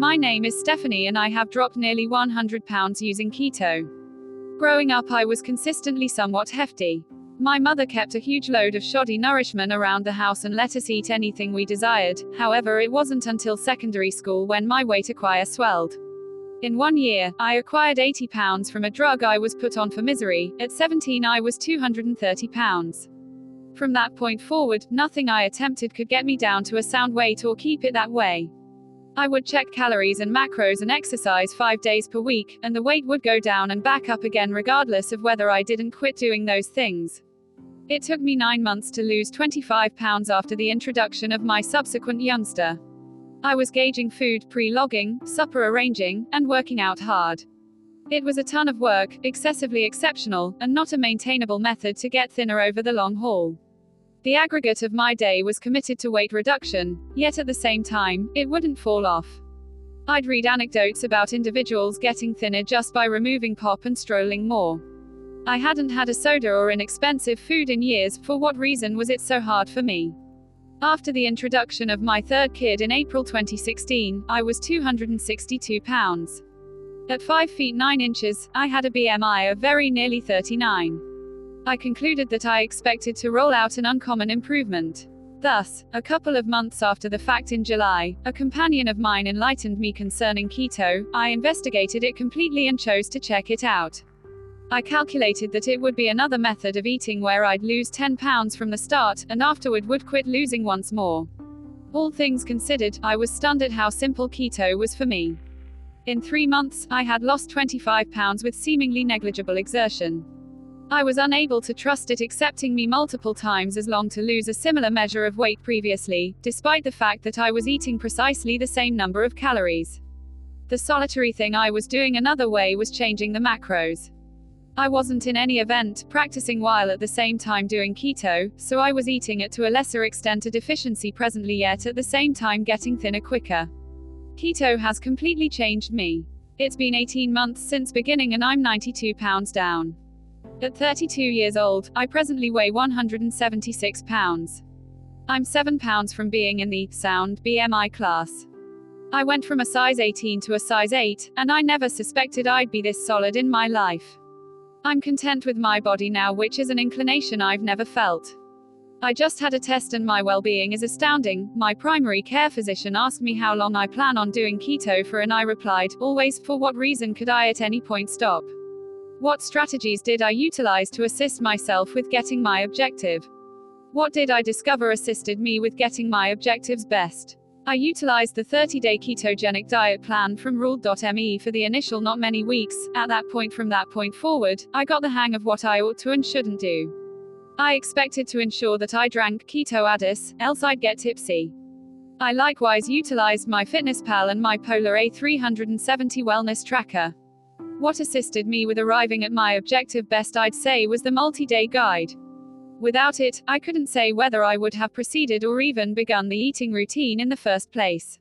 My name is Stephanie and I have dropped nearly 100 pounds using keto. Growing up, I was consistently somewhat hefty. My mother kept a huge load of shoddy nourishment around the house and let us eat anything we desired, however, it wasn't until secondary school when my weight acquire swelled. In one year, I acquired 80 pounds from a drug I was put on for misery. At 17, I was 230 pounds. From that point forward, nothing I attempted could get me down to a sound weight or keep it that way. I would check calories and macros and exercise five days per week, and the weight would go down and back up again regardless of whether I didn't quit doing those things. It took me nine months to lose 25 pounds after the introduction of my subsequent youngster. I was gauging food, pre logging, supper arranging, and working out hard. It was a ton of work, excessively exceptional, and not a maintainable method to get thinner over the long haul. The aggregate of my day was committed to weight reduction, yet at the same time, it wouldn't fall off. I'd read anecdotes about individuals getting thinner just by removing pop and strolling more. I hadn't had a soda or inexpensive food in years, for what reason was it so hard for me? After the introduction of my third kid in April 2016, I was 262 pounds. At 5 feet 9 inches, I had a BMI of very nearly 39. I concluded that I expected to roll out an uncommon improvement. Thus, a couple of months after the fact in July, a companion of mine enlightened me concerning keto. I investigated it completely and chose to check it out. I calculated that it would be another method of eating where I'd lose 10 pounds from the start, and afterward would quit losing once more. All things considered, I was stunned at how simple keto was for me. In three months, I had lost 25 pounds with seemingly negligible exertion. I was unable to trust it accepting me multiple times as long to lose a similar measure of weight previously, despite the fact that I was eating precisely the same number of calories. The solitary thing I was doing another way was changing the macros. I wasn't in any event practicing while at the same time doing keto, so I was eating it to a lesser extent a deficiency presently yet at the same time getting thinner quicker. Keto has completely changed me. It's been 18 months since beginning and I'm 92 pounds down. At 32 years old, I presently weigh 176 pounds. I'm 7 pounds from being in the sound BMI class. I went from a size 18 to a size 8, and I never suspected I'd be this solid in my life. I'm content with my body now, which is an inclination I've never felt. I just had a test and my well being is astounding. My primary care physician asked me how long I plan on doing keto for, and I replied, always, for what reason could I at any point stop? What strategies did I utilize to assist myself with getting my objective? What did I discover assisted me with getting my objectives best? I utilized the 30 day ketogenic diet plan from ruled.me for the initial not many weeks. At that point, from that point forward, I got the hang of what I ought to and shouldn't do. I expected to ensure that I drank keto addis, else I'd get tipsy. I likewise utilized MyFitnessPal and my Polar A370 wellness tracker. What assisted me with arriving at my objective best, I'd say, was the multi day guide. Without it, I couldn't say whether I would have proceeded or even begun the eating routine in the first place.